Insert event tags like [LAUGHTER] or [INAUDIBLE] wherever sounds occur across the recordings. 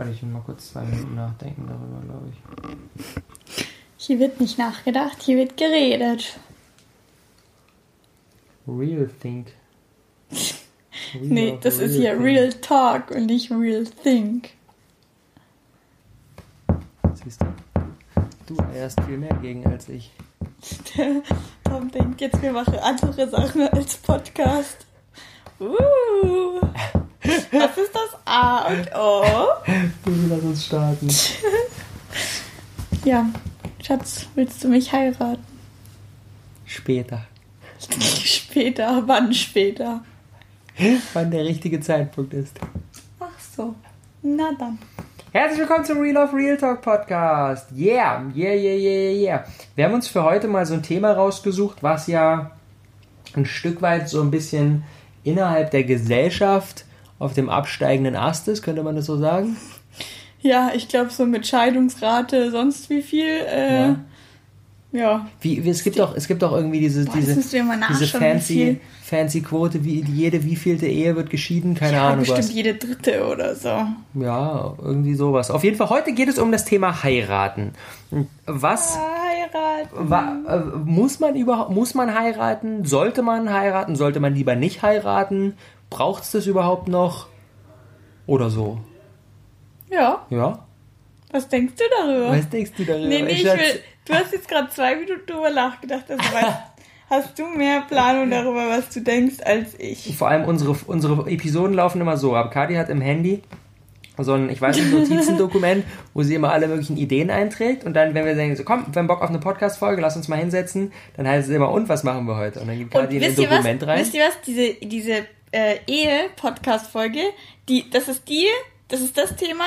Warte, ich will mal kurz zwei Minuten nachdenken darüber, glaube ich. Hier wird nicht nachgedacht, hier wird geredet. Real Think. [LAUGHS] Real Nee, das ist hier Think. Real Talk und nicht Real Think. Siehst du? Du eierst viel mehr gegen als ich. Der [LAUGHS] Tom denkt jetzt, wir machen andere Sachen als Podcast. Uh. Was ist das A und O? [LAUGHS] Lass uns starten. [LAUGHS] Ja, Schatz, willst du mich heiraten? Später. [LAUGHS] Später, wann später? Wann der richtige Zeitpunkt ist. Ach so, na dann. Herzlich willkommen zum Real of Real Talk Podcast. Yeah, yeah, yeah, yeah, yeah. Wir haben uns für heute mal so ein Thema rausgesucht, was ja ein Stück weit so ein bisschen innerhalb der Gesellschaft auf dem absteigenden Ast ist, könnte man das so sagen? Ja, ich glaube so mit Scheidungsrate, sonst wie viel. Äh, Ja. ja. Wie, wie, es gibt doch, es gibt doch irgendwie diese, Boah, diese, diese fancy, fancy Quote, wie jede wievielte Ehe wird geschieden, keine ja, Ahnung bestimmt was. jede dritte oder so. Ja, irgendwie sowas. Auf jeden Fall, heute geht es um das Thema heiraten. Was Heiraten. Wa äh, muss man überhaupt muss man heiraten? Sollte man heiraten? Sollte man lieber nicht heiraten? Braucht es das überhaupt noch? Oder so? Ja, Ja? was denkst du darüber? Was denkst du darüber? nee, nee, ich will, du hast jetzt gerade zwei Minuten drüber nachgedacht. Also weißt, [LAUGHS] hast du mehr Planung darüber, was du denkst, als ich? Vor allem unsere, unsere Episoden laufen immer so. Aber Kati hat im Handy so ein, ich weiß nicht, Notizendokument, [LAUGHS] wo sie immer alle möglichen Ideen einträgt. Und dann, wenn wir sagen, so komm, wir haben Bock auf eine Podcast-Folge, lass uns mal hinsetzen, dann heißt es immer, und was machen wir heute? Und dann gibt in ein ihr, was, Dokument rein. wisst ihr was? Diese, diese äh, Ehe-Podcast-Folge, die, das ist die, das ist das Thema,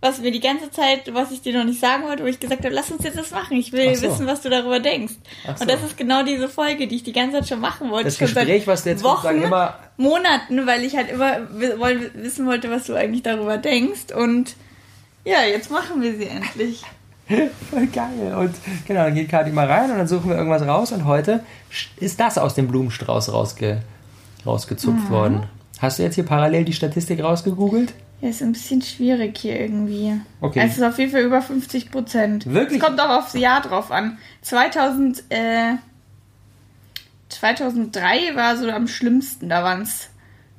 was mir die ganze Zeit, was ich dir noch nicht sagen wollte, wo ich gesagt habe, lass uns jetzt das machen. Ich will so. wissen, was du darüber denkst. So. Und das ist genau diese Folge, die ich die ganze Zeit schon machen wollte. Das Gespräch, was du jetzt Wochen, immer Monaten, weil ich halt immer wissen wollte, was du eigentlich darüber denkst. Und ja, jetzt machen wir sie endlich. [LAUGHS] Voll geil. Und genau, dann geht Kati mal rein und dann suchen wir irgendwas raus. Und heute ist das aus dem Blumenstrauß rausge rausgezupft Mhm. worden. Hast du jetzt hier parallel die Statistik rausgegoogelt? Ja, ist ein bisschen schwierig hier irgendwie. Okay. Es ist auf jeden Fall über 50 Prozent. Wirklich? Es kommt auch aufs Jahr drauf an. 2000, äh, 2003 war so am schlimmsten. Da waren es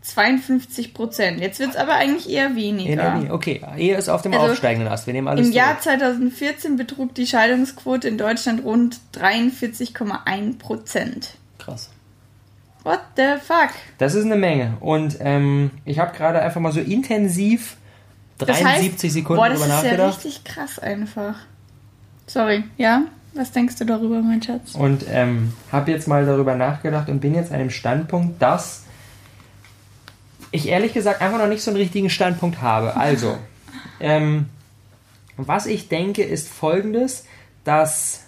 52 Prozent. Jetzt wird es aber eigentlich eher weniger. Nee, okay. Ehe ist auf dem Also, aufsteigenden Ast. Wir nehmen alles Im Jahr zurück. 2014 betrug die Scheidungsquote in Deutschland rund 43,1 Prozent. Krass. What the fuck? Das ist eine Menge. Und ähm, ich habe gerade einfach mal so intensiv Das 73 heißt, Sekunden boah, das drüber ist ja nachgedacht. richtig krass einfach. Sorry, ja? Was denkst du darüber, mein Schatz? und ähm, habe jetzt mal darüber nachgedacht und bin jetzt an dem Standpunkt, dass ich ehrlich gesagt einfach noch nicht so einen richtigen Standpunkt habe. Also, [LAUGHS] ähm, was ich denke, ist folgendes, dass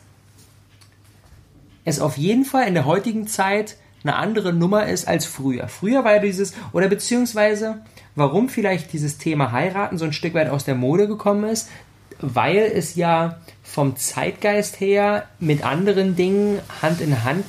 es auf jeden Fall in der heutigen Zeit eine andere Nummer ist als früher. Früher war ja dieses, oder beziehungsweise, warum vielleicht dieses Thema heiraten so ein Stück weit aus der Mode gekommen ist, weil es ja vom Zeitgeist her mit anderen Dingen Hand in Hand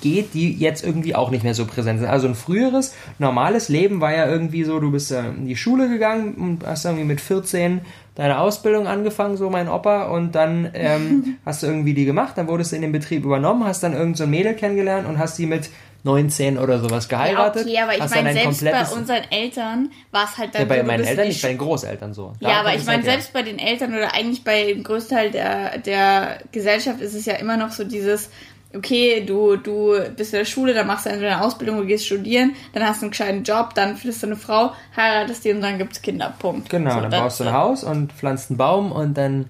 geht, die jetzt irgendwie auch nicht mehr so präsent sind. Also ein früheres, normales Leben war ja irgendwie so, du bist äh, in die Schule gegangen und hast irgendwie mit 14 deine Ausbildung angefangen, so mein Opa, und dann ähm, [LAUGHS] hast du irgendwie die gemacht, dann wurdest du in den Betrieb übernommen, hast dann irgend so ein Mädel kennengelernt und hast sie mit 19 oder sowas geheiratet. Ja, okay, aber ich meine, selbst bei unseren Eltern war es halt dann ja, bei meinen Eltern die nicht, bei den Großeltern so. Da Ja, aber ich meine, halt selbst bei den Eltern oder eigentlich bei dem Großteil der, der Gesellschaft ist es ja immer noch so dieses, okay, du, du bist in der Schule, dann machst du entweder eine Ausbildung oder gehst studieren, dann hast du einen gescheiten Job, dann findest du eine Frau, heiratest die und dann gibt's Kinder. Punkt. Genau, So, dann das- baust du ein Haus und pflanzt einen Baum und dann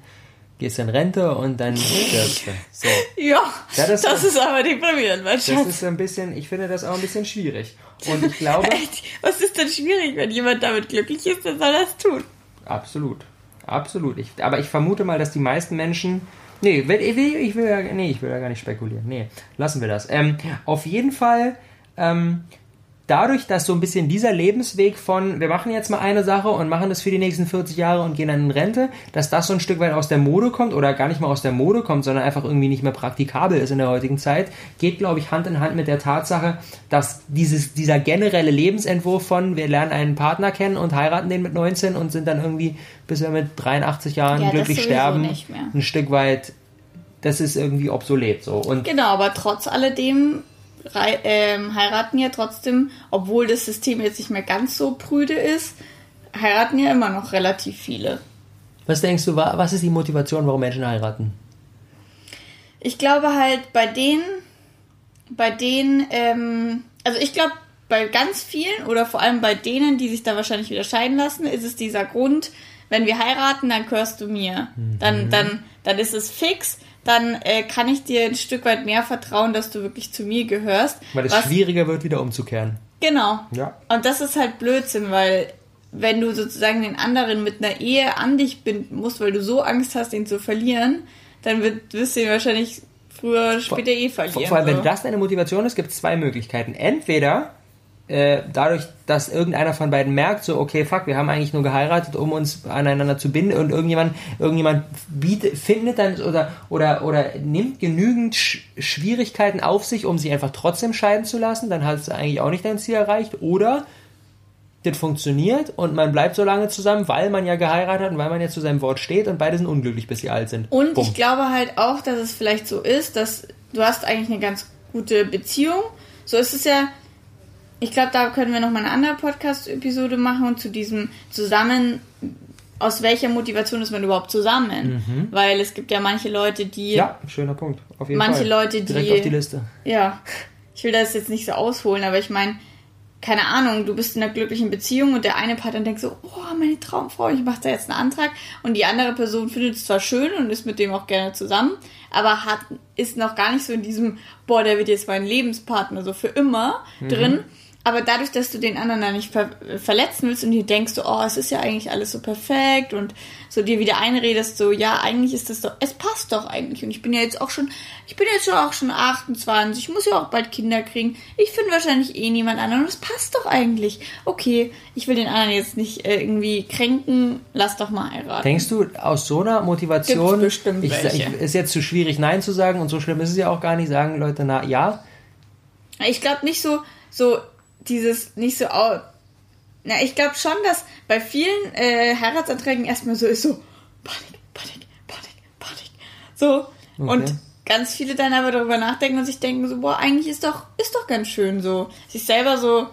gehst du in Rente und dann stirbst du. So. [LAUGHS] Ja, Ja, das- das, ist aber deprimierend, mein Das Schatz. ist so ein bisschen, ich finde das auch ein bisschen schwierig. Und ich glaube? [LAUGHS] Was ist denn schwierig, wenn jemand damit glücklich ist, dann soll er das tun. absolut, absolut. Ich, aber ich vermute mal, dass die meisten Menschen, nee, ich will, ja- nee, ich will ja gar nicht spekulieren. Nee, lassen wir das. Ähm, auf jeden Fall, ähm, dadurch, dass so ein bisschen dieser Lebensweg von, wir machen jetzt mal eine Sache und machen das für die nächsten 40 Jahre und gehen dann in Rente, dass das so ein Stück weit aus der Mode kommt oder gar nicht mal aus der Mode kommt, sondern einfach irgendwie nicht mehr praktikabel ist in der heutigen Zeit, geht, glaube ich, Hand in Hand mit der Tatsache, dass dieses, dieser generelle Lebensentwurf von, wir lernen einen Partner kennen und heiraten den mit 19 und sind dann irgendwie, bis wir mit 83 Jahren ja, glücklich sterben, ein Stück weit das ist irgendwie obsolet so. Und genau, aber trotz alledem ähm, heiraten ja trotzdem, obwohl das System jetzt nicht mehr ganz so prüde ist, heiraten ja immer noch relativ viele. Was denkst du, was ist die Motivation, warum Menschen heiraten? Ich glaube halt bei denen, bei denen, ähm, also ich glaube bei ganz vielen oder vor allem bei denen, die sich da wahrscheinlich wieder scheiden lassen, ist es dieser Grund, wenn wir heiraten, dann gehörst du mir. Mhm. Dann, dann, dann ist es fix dann äh, kann ich dir ein Stück weit mehr vertrauen, dass du wirklich zu mir gehörst. Weil es schwieriger wird, wieder umzukehren. Genau. Ja. Und das ist halt Blödsinn, weil wenn du sozusagen den anderen mit einer Ehe an dich binden musst, weil du so Angst hast, ihn zu verlieren, dann wird, wirst du ihn wahrscheinlich früher oder später eh verlieren. Vor allem, so. wenn das deine Motivation ist, gibt es zwei Möglichkeiten. Entweder äh, dadurch, dass irgendeiner von beiden merkt, so, okay, fuck, wir haben eigentlich nur geheiratet, um uns aneinander zu binden und irgendjemand, irgendjemand bietet, findet dann oder, oder, oder nimmt genügend Sch Schwierigkeiten auf sich, um sich einfach trotzdem scheiden zu lassen, dann hast du eigentlich auch nicht dein Ziel erreicht. Oder das funktioniert und man bleibt so lange zusammen, weil man ja geheiratet hat und weil man ja zu seinem Wort steht und beide sind unglücklich, bis sie alt sind. Und Bumm. ich glaube halt auch, dass es vielleicht so ist, dass du hast eigentlich eine ganz gute Beziehung. So ist es ja, ich glaube, da können wir noch mal eine andere Podcast-Episode machen und zu diesem zusammen, aus welcher Motivation ist man überhaupt zusammen? Mhm. Weil es gibt ja manche Leute, die. Ja, schöner Punkt. Auf jeden manche Fall. Leute, die. Direkt auf die Liste. Ja. Ich will das jetzt nicht so ausholen, aber ich meine, keine Ahnung, du bist in einer glücklichen Beziehung und der eine Partner denkt so, oh, meine Traumfrau, ich mache da jetzt einen Antrag und die andere Person findet es zwar schön und ist mit dem auch gerne zusammen, aber hat ist noch gar nicht so in diesem, boah, der wird jetzt mein Lebenspartner so für immer mhm. drin aber dadurch, dass du den anderen da nicht ver verletzen willst und dir denkst so, oh, es ist ja eigentlich alles so perfekt und so dir wieder einredest, so, ja, eigentlich ist das doch, es passt doch eigentlich. Und ich bin ja jetzt auch schon, ich bin jetzt schon auch schon 28, ich muss ja auch bald Kinder kriegen. Ich finde wahrscheinlich eh niemand anderen und es passt doch eigentlich. Okay, ich will den anderen jetzt nicht äh, irgendwie kränken, lass doch mal heiraten. Denkst du, aus so einer Motivation, bestimmt ich, ich, ist jetzt zu schwierig Nein zu sagen und so schlimm ist es ja auch gar nicht, sagen Leute, na, ja? Ich glaube nicht so, so, dieses nicht so. Na, ich glaube schon, dass bei vielen äh, Heiratsanträgen erstmal so ist so Panik, Panik, Panik, Panik. So. Okay. Und ganz viele dann aber darüber nachdenken und sich denken so, boah, eigentlich ist doch, ist doch ganz schön so. Sich selber so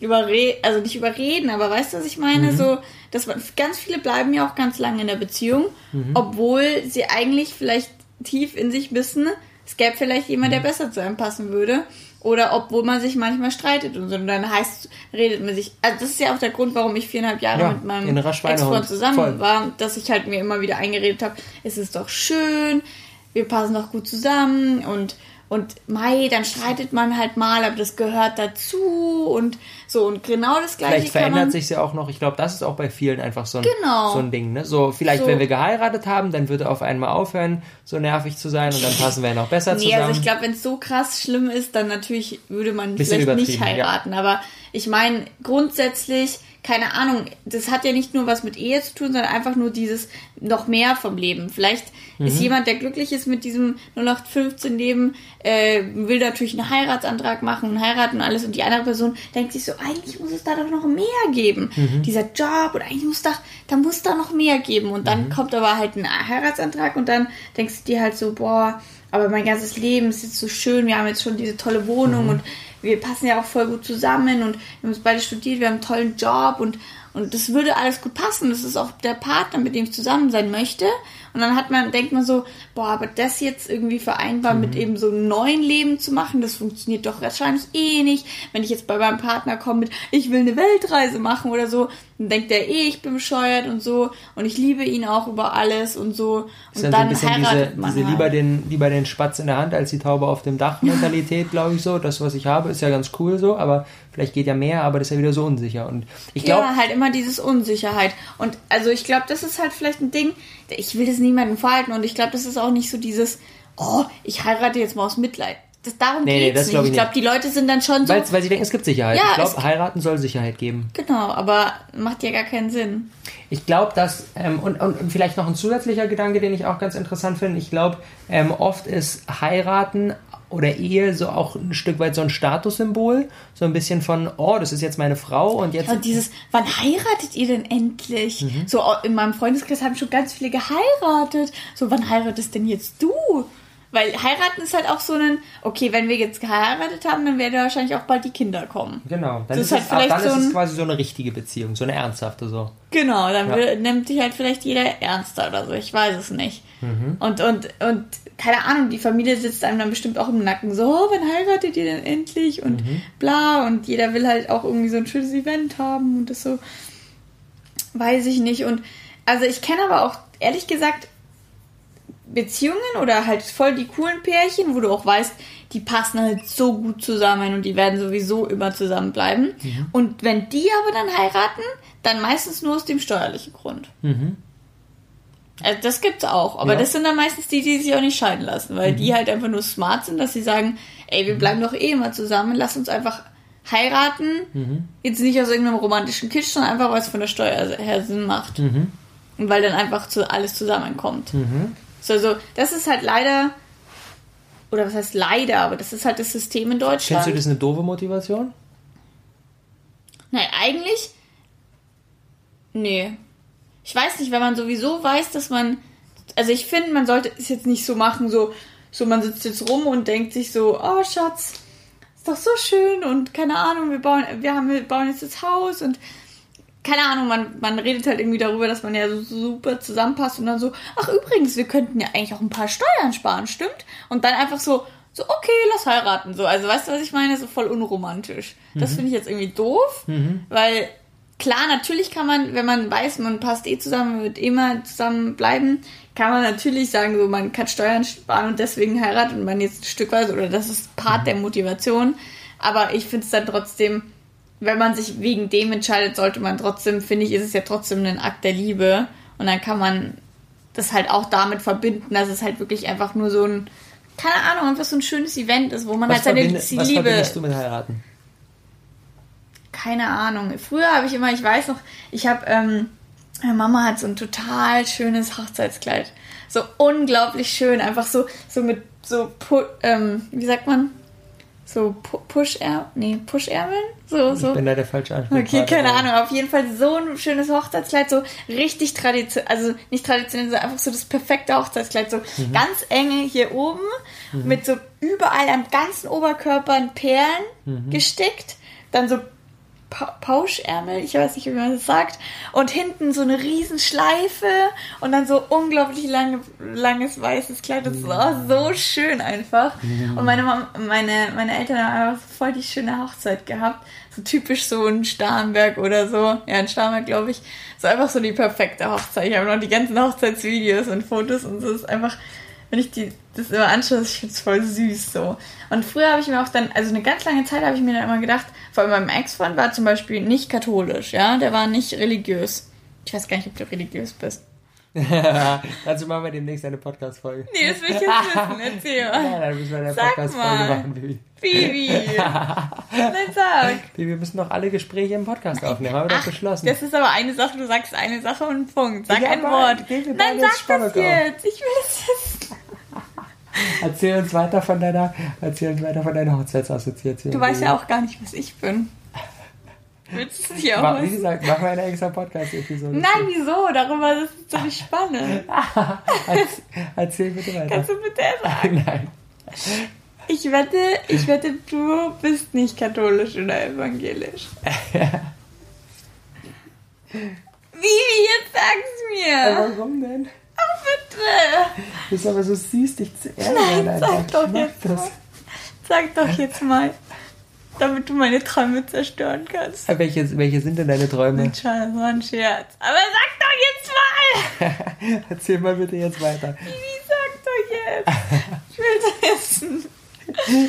überreden, also nicht überreden, aber weißt du, was ich meine? Mhm. So, dass man, ganz viele bleiben ja auch ganz lange in der Beziehung, mhm. obwohl sie eigentlich vielleicht tief in sich wissen, es gäbe vielleicht jemand, der mhm. besser zu einem passen würde. Oder obwohl man sich manchmal streitet und so. Und dann heißt, redet man sich. Also das ist ja auch der Grund, warum ich viereinhalb Jahre ja, mit meinem Ex-Freund zusammen Voll. war, dass ich halt mir immer wieder eingeredet habe, es ist doch schön, wir passen doch gut zusammen und und Mai, dann streitet man halt mal, aber das gehört dazu und so und genau das gleiche. Vielleicht verändert sich ja auch noch. Ich glaube, das ist auch bei vielen einfach so ein, genau. so ein Ding. Ne? So vielleicht, so. wenn wir geheiratet haben, dann würde er auf einmal aufhören, so nervig zu sein und dann passen wir ja noch besser nee, zusammen. Also ich glaube, wenn es so krass schlimm ist, dann natürlich würde man vielleicht nicht heiraten. Ja. Aber ich meine grundsätzlich keine Ahnung, das hat ja nicht nur was mit Ehe zu tun, sondern einfach nur dieses noch mehr vom Leben. Vielleicht mhm. ist jemand, der glücklich ist mit diesem 0815 Leben, äh, will natürlich einen Heiratsantrag machen und heiraten und alles und die andere Person denkt sich so, eigentlich muss es da doch noch mehr geben. Mhm. Dieser Job oder eigentlich muss da, da muss da noch mehr geben. Und dann mhm. kommt aber halt ein Heiratsantrag und dann denkst du dir halt so, boah, aber mein ganzes Leben ist jetzt so schön, wir haben jetzt schon diese tolle Wohnung mhm. und wir passen ja auch voll gut zusammen und wir haben uns beide studiert, wir haben einen tollen Job und, und das würde alles gut passen. Das ist auch der Partner, mit dem ich zusammen sein möchte. Und dann hat man, denkt man so, boah, aber das jetzt irgendwie vereinbar mhm. mit eben so einem neuen Leben zu machen, das funktioniert doch wahrscheinlich eh nicht. Wenn ich jetzt bei meinem Partner komme mit, ich will eine Weltreise machen oder so, dann denkt er eh, ich bin bescheuert und so und ich liebe ihn auch über alles und so. Und dann, dann so ein bisschen diese, diese halt. lieber, den, lieber den Spatz in der Hand als die Taube auf dem Dach Mentalität, glaube ich so. Das, was ich habe, ist ja ganz cool so, aber vielleicht geht ja mehr, aber das ist ja wieder so unsicher. Und ich glaube. Ja, halt immer dieses Unsicherheit. Und also ich glaube, das ist halt vielleicht ein Ding, ich will das niemandem verhalten und ich glaube, das ist auch nicht so dieses, oh, ich heirate jetzt mal aus Mitleid. Das, darum Nee, nee, geht's das nicht. Ich ich glaube, die Leute sind dann schon so. Weil, weil sie denken, es gibt Sicherheit. Ja, ich glaube, heiraten soll Sicherheit geben. Genau, aber macht ja gar keinen Sinn. Ich glaube, dass, ähm, und, und vielleicht noch ein zusätzlicher Gedanke, den ich auch ganz interessant finde, ich glaube, ähm, oft ist heiraten oder Ehe so auch ein Stück weit so ein Statussymbol, so ein bisschen von, oh, das ist jetzt meine Frau und jetzt... Und dieses, wann heiratet ihr denn endlich? Mhm. So in meinem Freundeskreis haben schon ganz viele geheiratet. So, wann heiratest denn jetzt du? Weil heiraten ist halt auch so ein, okay, wenn wir jetzt geheiratet haben, dann werden wahrscheinlich auch bald die Kinder kommen. Genau, dann, Das ist, halt es, vielleicht dann so ist es ein- quasi so eine richtige Beziehung, so eine ernsthafte so. Genau, dann Ja. nimmt sich halt vielleicht jeder ernster oder so. Ich weiß es nicht. Mhm. Und, und, und keine Ahnung, die Familie sitzt einem dann bestimmt auch im Nacken. So, oh, wann heiratet ihr denn endlich? Und Mhm. bla. Und jeder will halt auch irgendwie so ein schönes Event haben und das so. Weiß ich nicht. Und also ich kenne aber auch, ehrlich gesagt, Beziehungen oder halt voll die coolen Pärchen, wo du auch weißt, die passen halt so gut zusammen und die werden sowieso immer zusammenbleiben. Und wenn die aber dann heiraten, dann meistens nur aus dem steuerlichen Grund. Also das gibt's auch, aber Ja. das sind dann meistens die, die sich auch nicht scheiden lassen, weil die halt einfach nur smart sind, dass sie sagen, ey, wir bleiben doch eh immer zusammen, lass uns einfach heiraten. Jetzt nicht aus irgendeinem romantischen Kitsch, sondern einfach, weil es von der Steuer her Sinn macht. Und weil dann einfach zu, alles zusammenkommt. So, so, das ist halt leider, oder was heißt leider, aber das ist halt das System in Deutschland. Findest du das eine doofe Motivation? Nein, eigentlich. Nee. Ich weiß nicht, wenn man sowieso weiß, dass man. Also ich finde, man sollte es jetzt nicht so machen, so, so man sitzt jetzt rum und denkt sich so, oh Schatz, ist doch so schön und keine Ahnung, wir bauen, wir haben, wir bauen jetzt das Haus und keine Ahnung, man, man redet halt irgendwie darüber, dass man ja so super zusammenpasst und dann so, ach übrigens, wir könnten ja eigentlich auch ein paar Steuern sparen, stimmt? Und dann einfach so, so, okay, lass heiraten. So, also weißt du, was ich meine? So voll unromantisch. Das finde ich jetzt irgendwie doof, weil klar, natürlich kann man, wenn man weiß, man passt eh zusammen, wird immer zusammen bleiben, kann man natürlich sagen, so, man kann Steuern sparen und deswegen heiratet man jetzt ein Stück weit oder das ist Part der Motivation. Aber ich finde es dann trotzdem, wenn man sich wegen dem entscheidet, sollte man trotzdem, finde ich, ist es ja trotzdem ein Akt der Liebe. Und dann kann man das halt auch damit verbinden, dass es halt wirklich einfach nur so ein, keine Ahnung, einfach so ein schönes Event ist, wo man Was, halt seine verbinde, was Liebe. verbindest du mit heiraten? Keine Ahnung. Früher habe ich immer, ich weiß noch, ich habe, ähm, meine Mama hat so ein total schönes Hochzeitskleid. So unglaublich schön. Einfach so, so mit so, ähm, wie sagt man? So Pu Push-Ärmeln? Nee, Push-Ärmeln? So, so. Ich bin da der falsche Okay, Ansprechpartner. keine Ahnung. Auf jeden Fall so ein schönes Hochzeitskleid, so richtig traditionell, also nicht traditionell, sondern einfach so das perfekte Hochzeitskleid, so Mhm. ganz enge hier oben, mit so überall am ganzen Oberkörper in Perlen Mhm. gestickt, dann so Pa- Pauschärmel, ich weiß nicht, wie man das sagt, und hinten so eine riesen Schleife und dann so unglaublich lange, langes weißes Kleid. Das war so schön einfach. Und meine, Mom, meine, meine Eltern haben einfach voll die schöne Hochzeit gehabt. So typisch so ein Starnberg oder so. Ja, ein Starnberg, glaube ich. So einfach so die perfekte Hochzeit. Ich habe noch die ganzen Hochzeitsvideos und Fotos und so. Das ist einfach, wenn ich die, das immer anschaue, ich finde es voll süß so. Und früher habe ich mir auch dann, also eine ganz lange Zeit habe ich mir dann immer gedacht, vor allem mein Ex-Freund war zum Beispiel nicht katholisch, ja, der war nicht religiös. Ich weiß gar nicht, ob du religiös bist. [LAUGHS] Dazu machen wir demnächst eine Podcast-Folge. Nee, das will ich jetzt wissen. Erzähl [LAUGHS] Ja, mal. dann müssen wir eine Podcast-Folge machen, Bibi. Bibi. [LAUGHS] Nein, sag. Bibi, wir müssen doch alle Gespräche im Podcast aufnehmen, haben wir doch beschlossen. Das ist aber eine Sache, du sagst eine Sache und Punkt. Sag Ja, ein Wort. Nein, jetzt sag das Spannung auf. jetzt. Ich will es wissen. Erzähl uns weiter von deiner, erzähl uns weiter von deiner Hochzeitsassoziation. Du weißt ja auch gar nicht, was ich bin. Willst du es hier auch Ma- Wie gesagt, machen wir eine extra Podcast-Episode. Nein, wieso? Darüber ist doch nicht spannend. [LAUGHS] Erz- Erzähl bitte weiter. Kannst du bitte [LAUGHS] sagen? Nein. Ich wette, ich wette, du bist nicht katholisch oder evangelisch. [LAUGHS] Wie? Jetzt sag's mir. Warum denn? Bitte. Du bist aber so süß, dich zu ärgern. Nein, Alter. sag doch jetzt das. mal. Sag doch jetzt mal. Damit du meine Träume zerstören kannst. Welche, welche sind denn deine Träume? Ein Scherz, war ein Scherz. Aber sag doch jetzt mal! [LAUGHS] Erzähl mal bitte jetzt weiter. Wie sag doch jetzt? Ich will das wissen.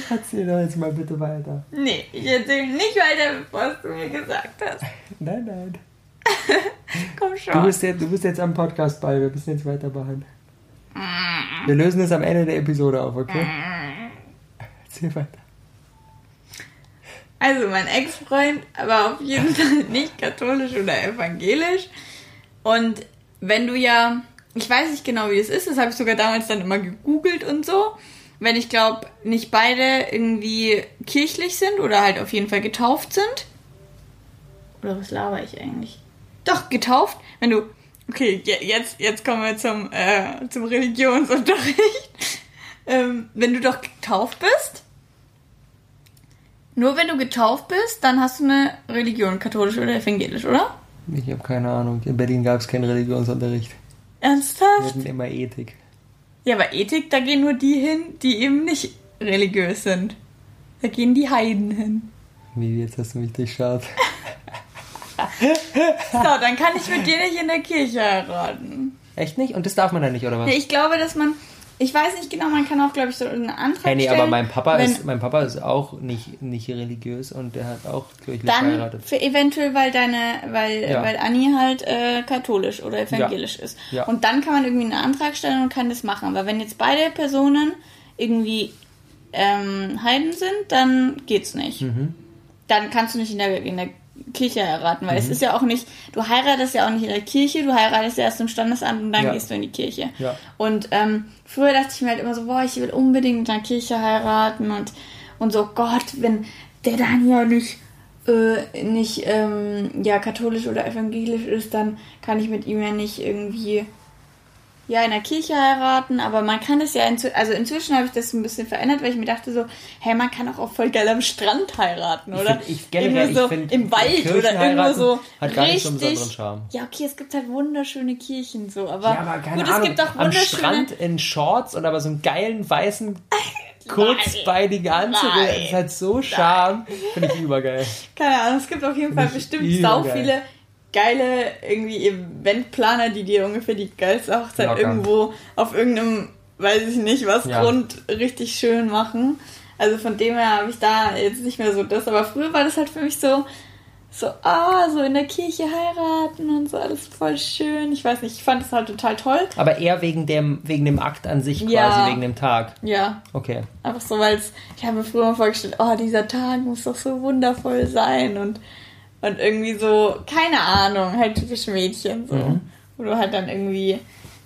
Erzähl doch jetzt mal bitte weiter. Nee, ich erzähl nicht weiter, bevor du mir gesagt hast. Nein, nein. [LAUGHS] Komm Du schon. bist jetzt, du bist jetzt am Podcast bei. Wir müssen jetzt weitermachen. Wir lösen es am Ende der Episode auf, okay? [LAUGHS] Erzähl weiter. Also mein Ex-Freund war auf jeden [LAUGHS] Fall nicht katholisch oder evangelisch. Und wenn du ja, ich weiß nicht genau, wie es ist, das habe ich sogar damals dann immer gegoogelt und so. Wenn ich glaube, nicht beide irgendwie kirchlich sind oder halt auf jeden Fall getauft sind. Oder was laber ich eigentlich? Doch, getauft. Wenn du, okay, jetzt, jetzt kommen wir zum, äh, zum Religionsunterricht. [LAUGHS] ähm, wenn du doch getauft bist, nur wenn du getauft bist, dann hast du eine Religion, katholisch oder evangelisch, oder? Ich habe keine Ahnung. In Berlin gab es keinen Religionsunterricht. Ernsthaft? Wir hatten immer Ethik. Ja, aber Ethik, da gehen nur die hin, die eben nicht religiös sind. Da gehen die Heiden hin. Wie, jetzt hast du mich durchschaut. [LAUGHS] so, dann kann ich mit dir nicht in der Kirche heiraten. Echt nicht? Und das darf man dann nicht, oder was? Ja, ich glaube, dass man ich weiß nicht genau, man kann auch, glaube ich, so einen Antrag hey, nee, stellen. aber mein Papa, ist, mein Papa ist auch nicht, nicht religiös und der hat auch kirchlich dann geheiratet. Für eventuell, weil deine, weil, Ja. weil Anni halt äh, katholisch oder evangelisch ist. Ja. Und dann kann man irgendwie einen Antrag stellen und kann das machen. Aber wenn jetzt beide Personen irgendwie ähm, Heiden sind, dann geht's nicht. Mhm. Dann kannst du nicht in der, in der Kirche heiraten, Mhm. weil es ist ja auch nicht, du heiratest ja auch nicht in der Kirche, du heiratest ja erst im Standesamt und dann Ja. gehst du in die Kirche. Ja. Und ähm, früher dachte ich mir halt immer so, boah, ich will unbedingt in der Kirche heiraten und, und so, Gott, wenn der dann ja nicht, äh, nicht ähm, ja, katholisch oder evangelisch ist, dann kann ich mit ihm ja nicht irgendwie ja, in der Kirche heiraten, aber man kann das ja inzwischen, also inzwischen habe ich das ein bisschen verändert, weil ich mir dachte so, hey, man kann auch, auch voll geil am Strand heiraten, Ich oder? find- ich generell- so ich find, im Wald oder irgendwo so hat gar nicht so einen richtig. besonderen Charme. Ja, okay, es gibt halt wunderschöne Kirchen so, aber, Ja, aber keine gut, Ahnung, es gibt auch am wunderschöne Strand in Shorts und aber so einen geilen weißen [LAUGHS] kurzbeinigen Anzug, das ist halt so Charme. Finde ich übergeil. keine Ahnung, es gibt auf jeden Fall ich bestimmt sau viele geile irgendwie Eventplaner, die dir ungefähr die geilste Hochzeit Locker. irgendwo auf irgendeinem, weiß ich nicht was, Ja. Grund richtig schön machen. Also von dem her habe ich da jetzt nicht mehr so das, aber früher war das halt für mich so, so, ah, so in der Kirche heiraten und so, alles voll schön. Ich weiß nicht, ich fand das halt total toll. Aber eher wegen dem, wegen dem Akt an sich quasi, Ja. wegen dem Tag. Ja, Okay. Einfach so, weil es, ich habe mir früher mal vorgestellt, oh, dieser Tag muss doch so wundervoll sein und, und irgendwie so, keine Ahnung, halt typisch Mädchen, so. Mhm. Wo du halt dann irgendwie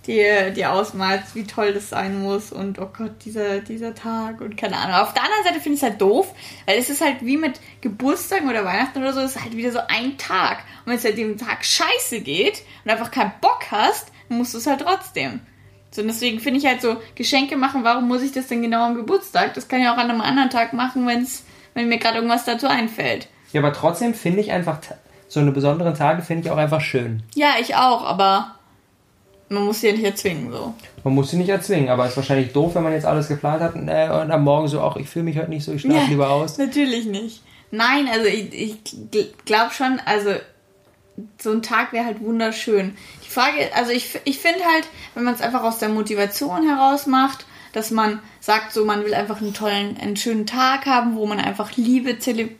dir, dir ausmalst, wie toll das sein muss und oh Gott, dieser, dieser Tag und keine Ahnung. Auf der anderen Seite finde ich es halt doof, weil es ist halt wie mit Geburtstagen oder Weihnachten oder so, es ist halt wieder so ein Tag. Und wenn es halt dem Tag scheiße geht und einfach keinen Bock hast, dann musst du es halt trotzdem. So, und deswegen finde ich halt so, Geschenke machen, warum muss ich das denn genau am Geburtstag? Das kann ich auch an einem anderen Tag machen, wenn's, wenn mir gerade irgendwas dazu einfällt. Ja, aber trotzdem finde ich einfach, so eine besonderen Tage finde ich auch einfach schön. Ja, ich auch, aber man muss sie ja nicht erzwingen, so. Man muss sie nicht erzwingen, aber es ist wahrscheinlich doof, wenn man jetzt alles geplant hat äh, und am Morgen so, auch ich fühle mich heute nicht so, ich schlafe Ja. lieber aus. Natürlich nicht. Nein, also ich, ich glaube schon, also so ein Tag wäre halt wunderschön. Die Frage, also ich, ich finde halt, wenn man es einfach aus der Motivation heraus macht, dass man sagt, so man will einfach einen tollen, einen schönen Tag haben, wo man einfach Liebe zelebriert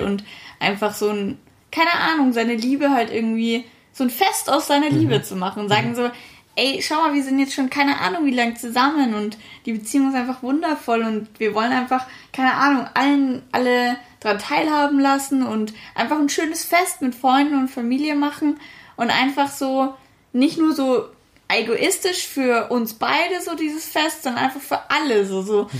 und einfach so ein, keine Ahnung, seine Liebe halt irgendwie, so ein Fest aus seiner Liebe zu machen. Sagen so, ey, schau mal, wir sind jetzt schon keine Ahnung wie lang zusammen und die Beziehung ist einfach wundervoll und wir wollen einfach, keine Ahnung, allen, alle dran teilhaben lassen und einfach ein schönes Fest mit Freunden und Familie machen und einfach so, nicht nur so egoistisch für uns beide so dieses Fest, sondern einfach für alle so, so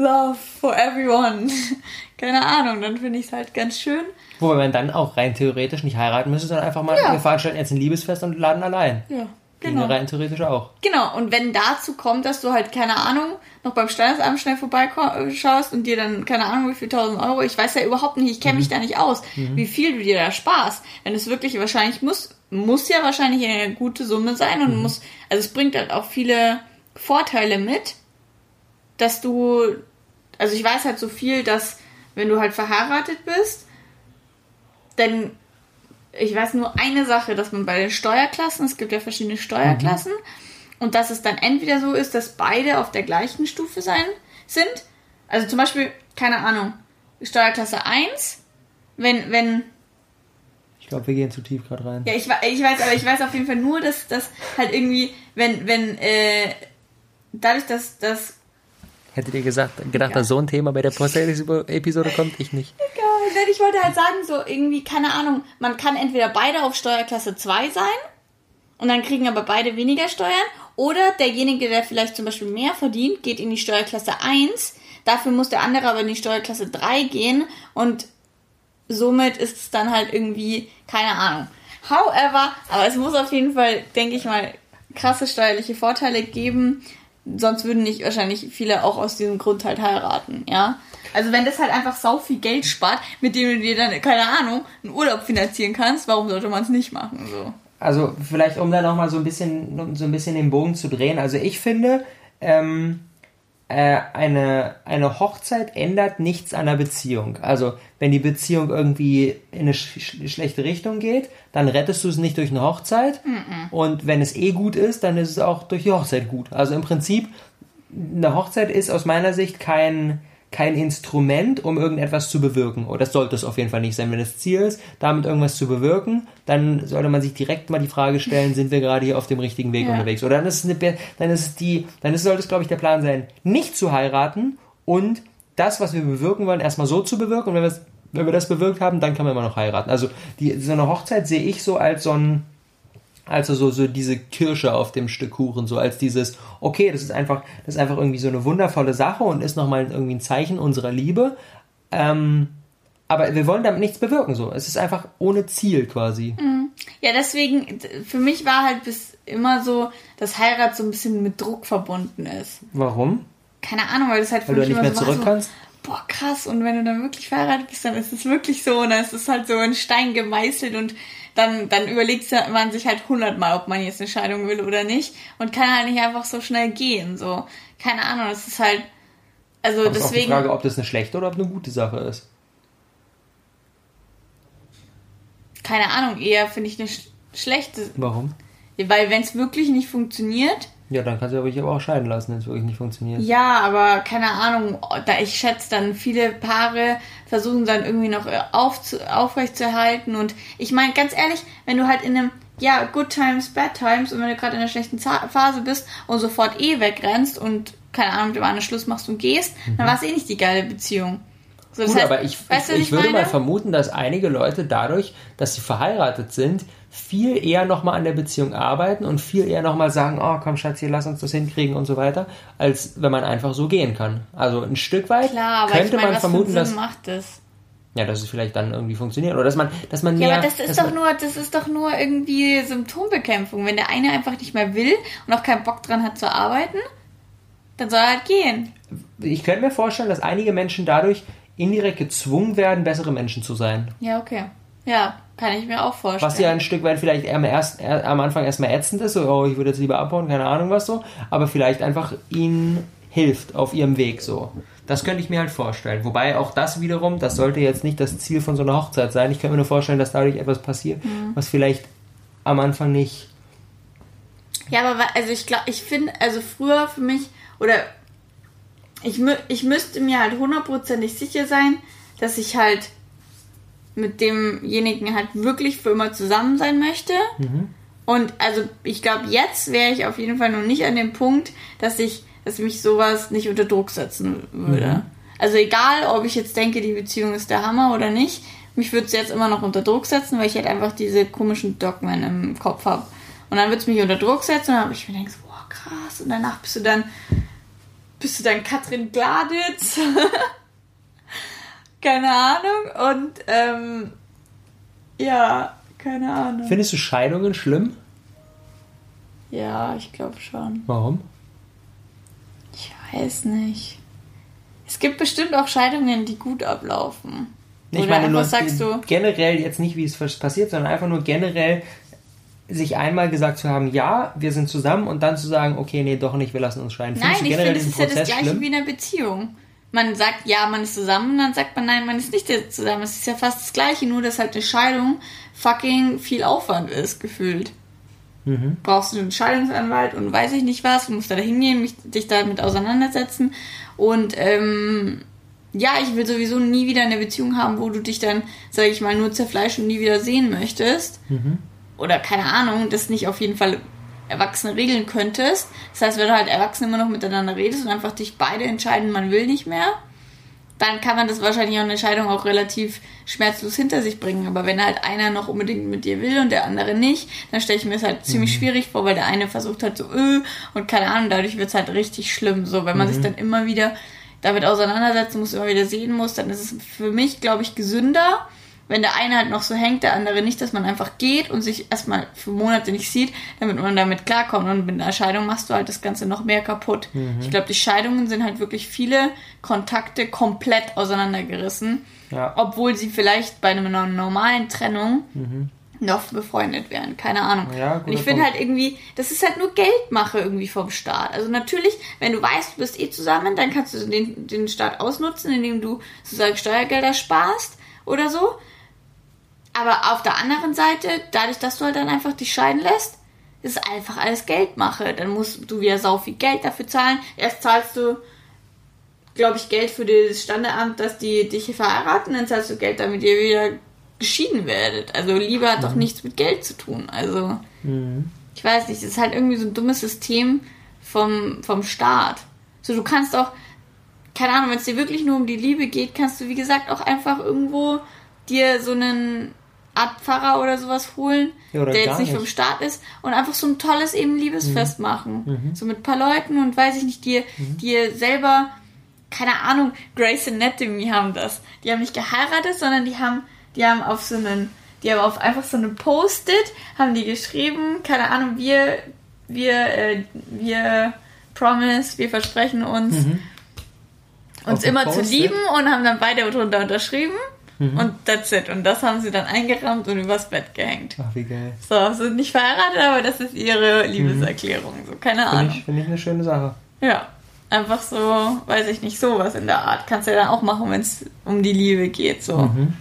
Love for everyone. [LAUGHS] Keine Ahnung, dann finde ich es halt ganz schön. Wobei man dann auch rein theoretisch nicht heiraten müsste, sondern einfach mal, Ja. wir veranstalten jetzt ein Liebesfest und laden allein. Ja, Ginge genau. rein theoretisch auch. Genau, und wenn dazu kommt, dass du halt, keine Ahnung, noch beim Standesamt schnell vorbeischaust und dir dann, keine Ahnung, wie viel tausend Euro, ich weiß ja überhaupt nicht, ich kenne mich da nicht aus, wie viel du dir da sparst. Wenn es wirklich wahrscheinlich muss, muss ja wahrscheinlich eine gute Summe sein und muss, also es bringt halt auch viele Vorteile mit, dass du, also ich weiß halt so viel, dass wenn du halt verheiratet bist, dann ich weiß nur eine Sache, dass man bei den Steuerklassen, es gibt ja verschiedene Steuerklassen, und dass es dann entweder so ist, dass beide auf der gleichen Stufe sein sind. Also zum Beispiel, keine Ahnung, Steuerklasse 1, wenn, wenn, Ich glaube, wir gehen zu tief gerade rein. ja, ich, ich weiß, aber ich weiß auf jeden Fall nur, dass das halt irgendwie, wenn, wenn, äh, dadurch, dass, dass Hättet ihr gesagt, gedacht, dass so ein Thema bei der Post-Episode kommt? Ich nicht. Egal. Ich wollte halt sagen, so irgendwie, keine Ahnung, man kann entweder beide auf Steuerklasse 2 sein und dann kriegen aber beide weniger Steuern oder derjenige, der vielleicht zum Beispiel mehr verdient, geht in die Steuerklasse 1, dafür muss der andere aber in die Steuerklasse 3 gehen und somit ist es dann halt irgendwie, keine Ahnung. However, aber es muss auf jeden Fall, denke ich mal, krasse steuerliche Vorteile geben. Sonst würden nicht wahrscheinlich viele auch aus diesem Grund halt heiraten, ja. Also wenn das halt einfach sau viel Geld spart, mit dem du dir dann, keine Ahnung, einen Urlaub finanzieren kannst, warum sollte man es nicht machen? So. Also vielleicht um da nochmal so ein bisschen so ein bisschen den Bogen zu drehen. Also ich finde, ähm, äh, eine, eine Hochzeit ändert nichts an der Beziehung. Also wenn die Beziehung irgendwie in eine sch schlechte Richtung geht, dann rettest du es nicht durch eine Hochzeit. Mm -mm. Und wenn es eh gut ist, dann ist es auch durch die Hochzeit gut. Also im Prinzip, eine Hochzeit ist aus meiner Sicht kein, kein Instrument, um irgendetwas zu bewirken. Oder das sollte es auf jeden Fall nicht sein. Wenn das Ziel ist, damit irgendwas zu bewirken, dann sollte man sich direkt mal die Frage stellen, sind wir gerade hier auf dem richtigen Weg ja. unterwegs? Oder dann ist es eine, dann ist es die, dann ist, sollte es, glaube ich, der Plan sein, nicht zu heiraten und das, was wir bewirken wollen, erstmal so zu bewirken. Und wenn wir, wenn wir das bewirkt haben, dann kann man immer noch heiraten. Also die, so eine Hochzeit sehe ich so als so ein, also so, so diese Kirsche auf dem Stück Kuchen, so als dieses, okay, das ist einfach, das ist einfach irgendwie so eine wundervolle Sache und ist nochmal irgendwie ein Zeichen unserer Liebe. Ähm, aber wir wollen damit nichts bewirken, so. Es ist einfach ohne Ziel quasi. Mhm. Ja, deswegen, für mich war halt bis immer so, dass Heirat so ein bisschen mit Druck verbunden ist. Warum? Keine Ahnung, weil das halt für weil mich du nicht mehr so zurück kannst? boah, krass, und wenn du dann wirklich verheiratet bist, dann ist es wirklich so, und dann ist es halt so in Stein gemeißelt und dann, dann überlegt man sich halt hundertmal, ob man jetzt eine Scheidung will oder nicht und kann halt nicht einfach so schnell gehen. So, keine Ahnung, das ist halt. Also Aber deswegen. Ist die Frage, ob das eine schlechte oder ob eine gute Sache ist. Keine Ahnung, eher finde ich eine sch schlechte. Warum? Weil wenn es wirklich nicht funktioniert, ja, dann kannst du dich aber auch scheiden lassen, wenn es wirklich nicht funktioniert. Ja, aber keine Ahnung, da ich schätze dann viele Paare versuchen dann irgendwie noch auf, aufrechtzuerhalten und ich meine ganz ehrlich, wenn du halt in einem ja, good times, bad times und wenn du gerade in einer schlechten Phase bist und sofort eh wegrennst und keine Ahnung, mit dem anderen Schluss machst und gehst, mhm. dann war es eh nicht die geile Beziehung. So, Gut, heißt, aber ich, weißt, ich, ich, würde mal vermuten, dass einige Leute dadurch, dass sie verheiratet sind, viel eher nochmal an der Beziehung arbeiten und viel eher nochmal sagen, oh komm Schatz, hier lass uns das hinkriegen und so weiter, als wenn man einfach so gehen kann. Also ein Stück weit Klar, könnte ich mein, man vermuten, dass macht das? ja, dass es vielleicht dann irgendwie funktioniert oder dass man, dass man mehr. Ja, aber das ist doch nur, das ist doch nur irgendwie Symptombekämpfung. Wenn der eine einfach nicht mehr will und auch keinen Bock dran hat zu arbeiten, dann soll er halt gehen. Ich könnte mir vorstellen, dass einige Menschen dadurch indirekt gezwungen werden, bessere Menschen zu sein. Ja, okay. Ja, kann ich mir auch vorstellen. Was ja ein Stück weit vielleicht am, erst, am Anfang erstmal ätzend ist, so, oh, ich würde jetzt lieber abhauen, keine Ahnung was so, aber vielleicht einfach ihnen hilft auf ihrem Weg so. Das könnte ich mir halt vorstellen. Wobei auch das wiederum, das sollte jetzt nicht das Ziel von so einer Hochzeit sein. Ich könnte mir nur vorstellen, dass dadurch etwas passiert, mhm. was vielleicht am Anfang nicht. Ja, aber also ich glaube, ich finde, also früher für mich, oder ich, ich müsste mir halt hundertprozentig sicher sein, dass ich halt mit demjenigen halt wirklich für immer zusammen sein möchte. Mhm. Und also ich glaube, jetzt wäre ich auf jeden Fall noch nicht an dem Punkt, dass ich, dass mich sowas nicht unter Druck setzen würde. Mhm. Also egal, ob ich jetzt denke, die Beziehung ist der Hammer oder nicht, mich würde es jetzt immer noch unter Druck setzen, weil ich halt einfach diese komischen Dogmen im Kopf habe. Und dann würde es mich unter Druck setzen und dann habe ich mir gedacht, boah, krass. Und danach bist du dann, bist du dann Katrin Gladitz. [LAUGHS] keine Ahnung. Und ähm, ja, keine Ahnung. Findest du Scheidungen schlimm? Ja, ich glaube schon. Warum? Ich weiß nicht. Es gibt bestimmt auch Scheidungen, die gut ablaufen. Ich Oder meine nur sagst du, generell jetzt nicht, wie es passiert, sondern einfach nur generell sich einmal gesagt zu haben, ja, wir sind zusammen und dann zu sagen, okay, nee, doch nicht, wir lassen uns scheiden. Nein, ich finde, das ist ja das gleiche schlimm? wie in einer Beziehung man sagt, ja, man ist zusammen, dann sagt man, nein, man ist nicht zusammen. Es ist ja fast das Gleiche, nur dass halt eine Scheidung fucking viel Aufwand ist, gefühlt. Mhm. Brauchst du einen Scheidungsanwalt und weiß ich nicht was, du musst da hingehen, mich, dich damit auseinandersetzen. Und ähm, ja, ich will sowieso nie wieder eine Beziehung haben, wo du dich dann, sag ich mal, nur zerfleischen und nie wieder sehen möchtest. Mhm. Oder keine Ahnung, das nicht auf jeden Fall Erwachsene regeln könntest. Das heißt, wenn du halt Erwachsene immer noch miteinander redest und einfach dich beide entscheiden, man will nicht mehr, dann kann man das wahrscheinlich auch eine Scheidung auch relativ schmerzlos hinter sich bringen. Aber wenn halt einer noch unbedingt mit dir will und der andere nicht, dann stelle ich mir das halt ziemlich schwierig vor, weil der eine versucht halt so, öh, und keine Ahnung, dadurch wird es halt richtig schlimm. So, wenn man sich dann immer wieder damit auseinandersetzen muss, immer wieder sehen muss, dann ist es für mich, glaube ich, gesünder, wenn der eine halt noch so hängt, der andere nicht, dass man einfach geht und sich erstmal für Monate nicht sieht, damit man damit klarkommt. Und mit einer Scheidung machst du halt das Ganze noch mehr kaputt. Mhm. Ich glaube, die Scheidungen sind halt wirklich viele Kontakte komplett auseinandergerissen, Ja. obwohl sie vielleicht bei einer normalen Trennung noch befreundet wären. Keine Ahnung. Mhm. Ja, und ich finde halt irgendwie, das ist halt nur Geldmache irgendwie vom Staat. Also natürlich, wenn du weißt, du bist eh zusammen, dann kannst du den, den Staat ausnutzen, indem du sozusagen Steuergelder sparst oder so. Aber auf der anderen Seite, dadurch, dass du halt dann einfach dich scheiden lässt, ist einfach alles Geldmache. Dann musst du wieder sau viel Geld dafür zahlen. Erst zahlst du, glaube ich, Geld für das Standesamt, dass die dich verheiraten, dann zahlst du Geld, damit ihr wieder geschieden werdet. Also Liebe hat doch nichts mit Geld zu tun. Also, ich weiß nicht, das ist halt irgendwie so ein dummes System vom, vom Staat. So, du kannst auch, keine Ahnung, wenn es dir wirklich nur um die Liebe geht, kannst du, wie gesagt, auch einfach irgendwo dir so einen Art Pfarrer oder sowas holen, Ja, oder der jetzt nicht, vom. Staat ist und einfach so ein tolles eben Liebesfest machen. So mit ein paar Leuten und weiß ich nicht, dir, dir selber, keine Ahnung, Grace Anatomy haben das. Die haben nicht geheiratet, sondern die haben, die haben auf so einen, die haben auf einfach so einen Post-it, haben die geschrieben, keine Ahnung, wir, wir, äh, wir promise, wir versprechen uns, Auf uns immer zu lieben und haben dann beide drunter unterschrieben. Mhm. Und that's it. Und das haben sie dann eingerahmt und übers Bett gehängt. Ach, wie geil. So, sind nicht verheiratet, aber das ist ihre Liebeserklärung. So, keine Finde Ahnung. ich, finde ich eine schöne Sache. Ja. Einfach so, weiß ich nicht, sowas in der Art. Kannst du ja dann auch machen, wenn es um die Liebe geht. So. Mhm.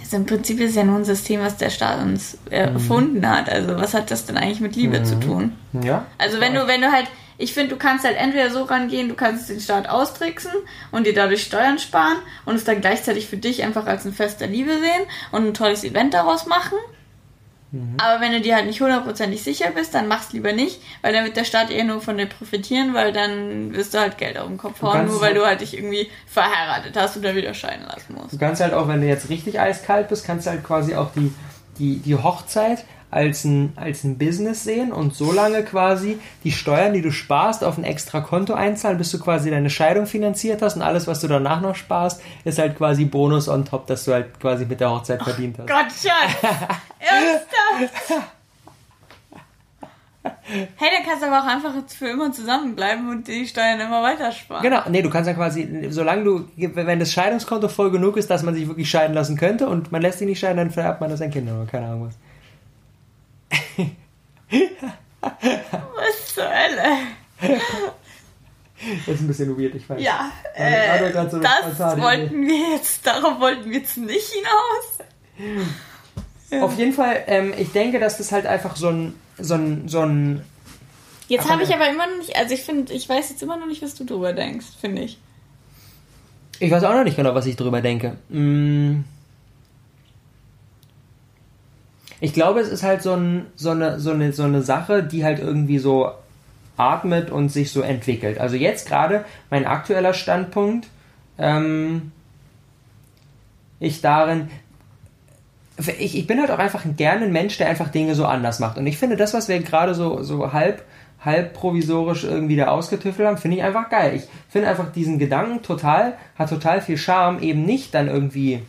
Also im Prinzip ist ja nur ein System, was der Staat uns Mhm. erfunden hat. Also was hat das denn eigentlich mit Liebe zu tun? Ja. Also wenn du, wenn du halt, ich finde, du kannst halt entweder so rangehen, du kannst den Staat austricksen und dir dadurch Steuern sparen und es dann gleichzeitig für dich einfach als ein Fest der Liebe sehen und ein tolles Event daraus machen. Aber wenn du dir halt nicht hundertprozentig sicher bist, dann mach's lieber nicht, weil dann wird der Staat eher nur von dir profitieren, weil dann wirst du halt Geld auf den Kopf hauen, nur weil halt- du halt dich irgendwie verheiratet hast oder wieder scheiden lassen musst. Du kannst halt auch, wenn du jetzt richtig eiskalt bist, kannst du halt quasi auch die, die, die Hochzeit als ein, als ein Business sehen und so lange quasi die Steuern, die du sparst, auf ein extra Konto einzahlen, bis du quasi deine Scheidung finanziert hast und alles, was du danach noch sparst, ist halt quasi Bonus on top, dass du halt quasi mit der Hochzeit verdient hast. Gott, Schatz! [LAUGHS] Ernsthaft? Hey, dann kannst du aber auch einfach für immer zusammenbleiben und die Steuern immer weiter sparen. Genau, nee, du kannst ja quasi, solange du, wenn das Scheidungskonto voll genug ist, dass man sich wirklich scheiden lassen könnte und man lässt sich nicht scheiden, dann vererbt man das an Kinder oder keine Ahnung was. Was zur Hölle? Das ist ein bisschen weird, ich weiß. Ja, äh, das wollten wir jetzt, darauf wollten wir jetzt nicht hinaus. Auf jeden Fall, ähm, ich denke, dass das halt einfach so ein, so ein, so ein, Jetzt habe ich aber immer noch nicht, also ich finde, ich weiß jetzt immer noch nicht, was du drüber denkst, finde ich. ich weiß auch noch nicht genau, was ich drüber denke. Mm. Ich glaube, es ist halt so, ein, so, eine, so, eine, so eine Sache, die halt irgendwie so atmet und sich so entwickelt. Also jetzt gerade mein aktueller Standpunkt, ähm, ich darin, ich, ich bin halt auch einfach gerne ein Mensch, der einfach Dinge so anders macht. Und ich finde, das, was wir gerade so, so halb, halb provisorisch irgendwie da ausgetüffelt haben, finde ich einfach geil. Ich finde einfach diesen Gedanken total, hat total viel Charme, eben nicht dann irgendwie,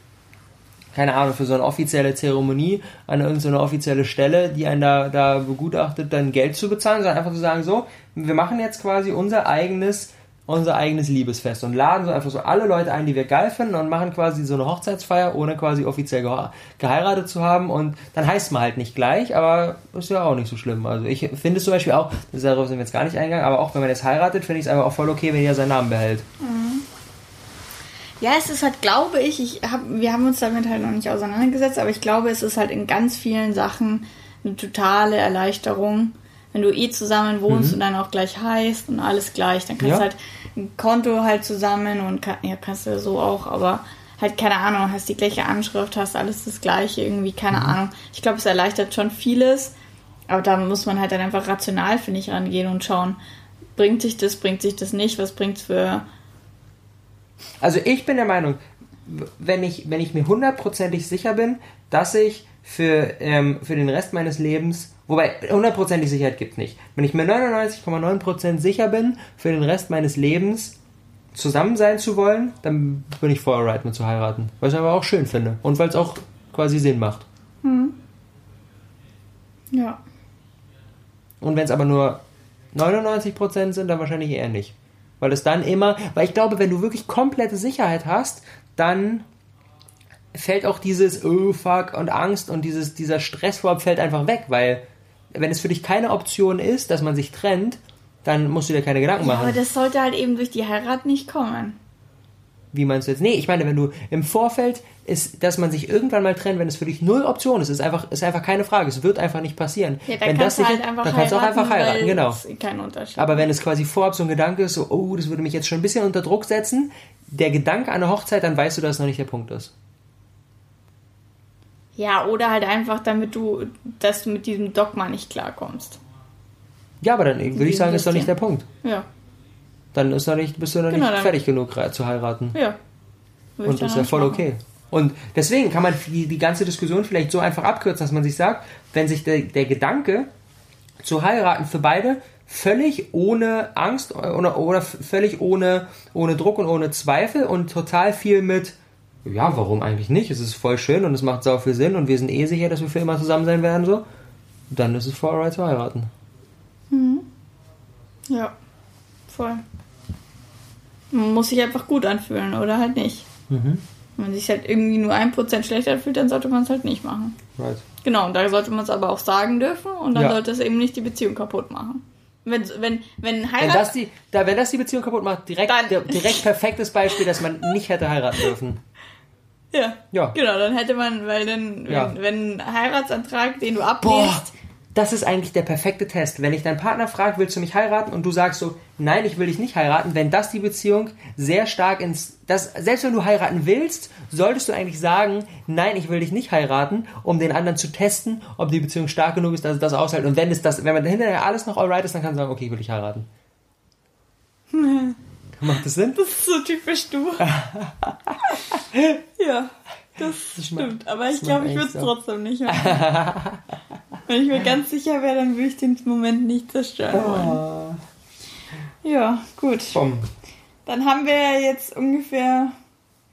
keine Ahnung, für so eine offizielle Zeremonie an irgendeine offizielle Stelle, die einen da, da begutachtet, dann Geld zu bezahlen, sondern einfach zu sagen, so, wir machen jetzt quasi unser eigenes unser eigenes Liebesfest und laden so einfach so alle Leute ein, die wir geil finden und machen quasi so eine Hochzeitsfeier, ohne quasi offiziell gehe- geheiratet zu haben und dann heißt man halt nicht gleich, aber ist ja auch nicht so schlimm. Also ich finde es zum Beispiel auch, darauf sind wir jetzt gar nicht eingegangen, aber auch wenn man jetzt heiratet, finde ich es einfach auch voll okay, wenn jeder seinen Namen behält. Ja, es ist halt, glaube ich, ich hab, wir haben uns damit halt noch nicht auseinandergesetzt, aber ich glaube, es ist halt in ganz vielen Sachen eine totale Erleichterung. Wenn du eh zusammen wohnst und dann auch gleich heißt und alles gleich, dann kannst Ja. du halt ein Konto halt zusammen und kann, ja, kannst du so auch, aber halt keine Ahnung, hast die gleiche Anschrift, hast alles das gleiche irgendwie, keine Ahnung. Ich glaube, es erleichtert schon vieles. Aber da muss man halt dann einfach rational, finde ich, rangehen und schauen, bringt sich das, bringt sich das nicht, was bringt's für. Also ich bin der Meinung, wenn ich, wenn ich mir hundertprozentig sicher bin, dass ich für, ähm, für den Rest meines Lebens, wobei hundertprozentig Sicherheit gibt nicht, wenn ich mir 99,9% sicher bin, für den Rest meines Lebens zusammen sein zu wollen, dann bin ich voll alright mit zu heiraten. Weil ich es aber auch schön finde und weil es auch quasi Sinn macht. Hm. Ja. Und wenn es aber nur 99% sind, dann wahrscheinlich eher nicht. Weil es dann immer, weil ich glaube, wenn du wirklich komplette Sicherheit hast, dann fällt auch dieses oh fuck und Angst und dieses, dieser Stress vorab fällt einfach weg, weil wenn es für dich keine Option ist, dass man sich trennt, dann musst du dir keine Gedanken ja machen. aber das sollte halt eben durch die Heirat nicht kommen. Wie meinst du jetzt? Nee, ich meine, wenn du im Vorfeld ist, dass man sich irgendwann mal trennt, wenn es für dich null Option ist, ist einfach, ist einfach keine Frage. Es wird einfach nicht passieren. Ja, dann wenn kannst das du nicht, halt einfach dann kannst du auch einfach heiraten, genau. kein Unterschied. Aber wenn es quasi vorab so ein Gedanke ist, so, oh, das würde mich jetzt schon ein bisschen unter Druck setzen, der Gedanke an eine Hochzeit, dann weißt du, dass es noch nicht der Punkt ist. Ja, oder halt einfach, damit du, dass du mit diesem Dogma nicht klarkommst. Ja, aber dann würde ich sagen, ist doch nicht der Punkt. Ja, Dann ist noch nicht, bist du noch Genau, nicht fertig genug re- zu heiraten. ja. Würde Und das ist ja voll machen. okay. Und deswegen kann man die, die ganze Diskussion vielleicht so einfach abkürzen, dass man sich sagt, wenn sich der, der Gedanke zu heiraten für beide völlig ohne Angst oder, oder völlig ohne, ohne Druck und ohne Zweifel und total viel mit, ja, warum eigentlich nicht? Es ist voll schön und es macht sau viel Sinn und wir sind eh sicher, dass wir für immer zusammen sein werden, so, dann ist es voll alright zu heiraten. Ja, voll. Man muss sich einfach gut anfühlen oder halt nicht. Mhm. Wenn man sich halt irgendwie nur ein Prozent schlechter fühlt, dann sollte man es halt nicht machen. Right. Genau, und da sollte man es aber auch sagen dürfen und dann Ja. sollte es eben nicht die Beziehung kaputt machen. Wenn, wenn, wenn Wenn Heirat... das, die, da, wenn das die Beziehung kaputt macht, direkt, direkt perfektes Beispiel, dass man nicht hätte heiraten dürfen. ja, Ja. genau, dann hätte man, weil dann, Ja. wenn, wenn ein Heiratsantrag, den du Boah, ablehnst, das ist eigentlich der perfekte Test. Wenn ich deinen Partner frage, willst du mich heiraten? Und du sagst so, nein, ich will dich nicht heiraten. Wenn das die Beziehung sehr stark ins, das, selbst wenn du heiraten willst, solltest du eigentlich sagen, nein, ich will dich nicht heiraten, um den anderen zu testen, ob die Beziehung stark genug ist, dass es das aushält. Und wenn es das, wenn man hinterher alles noch alright ist, dann kannst du sagen, okay, ich will dich heiraten. Macht das Sinn? das ist so typisch du. [LAUGHS] ja, das mein- stimmt. Aber das ich glaube, ich würde es trotzdem nicht machen. [LAUGHS] Wenn ich mir ganz sicher wäre, dann würde ich den Moment nicht zerstören wollen. Ah, Ja, gut. Bumm. Dann haben wir ja jetzt ungefähr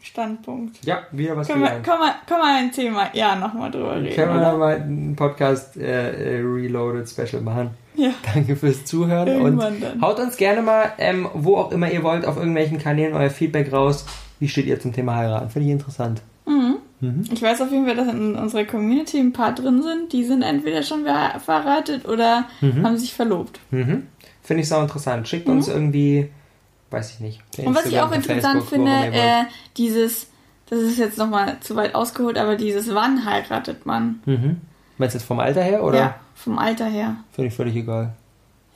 Standpunkt. Ja, wieder was Können wir, können wir, können wir ein Thema ja nochmal drüber reden, Können wir oder? mal einen Podcast äh, äh, Reloaded Special machen? Ja. Danke fürs Zuhören Irgendwann und dann. haut uns gerne mal, ähm, wo auch immer ihr wollt, auf irgendwelchen Kanälen euer Feedback raus. Wie steht ihr zum Thema heiraten? Finde ich interessant. Ich weiß auf jeden Fall, dass in unserer Community ein paar drin sind, die sind entweder schon ver- verheiratet oder haben sich verlobt. Mhm. Finde ich sau interessant. Schickt uns irgendwie, weiß ich nicht. Mhm. Und was ich auch interessant Facebook, finde, äh, dieses, das ist jetzt nochmal zu weit ausgeholt, aber dieses wann heiratet man? Mhm. Meinst du jetzt vom Alter her oder? Ja, vom Alter her. Finde ich völlig egal.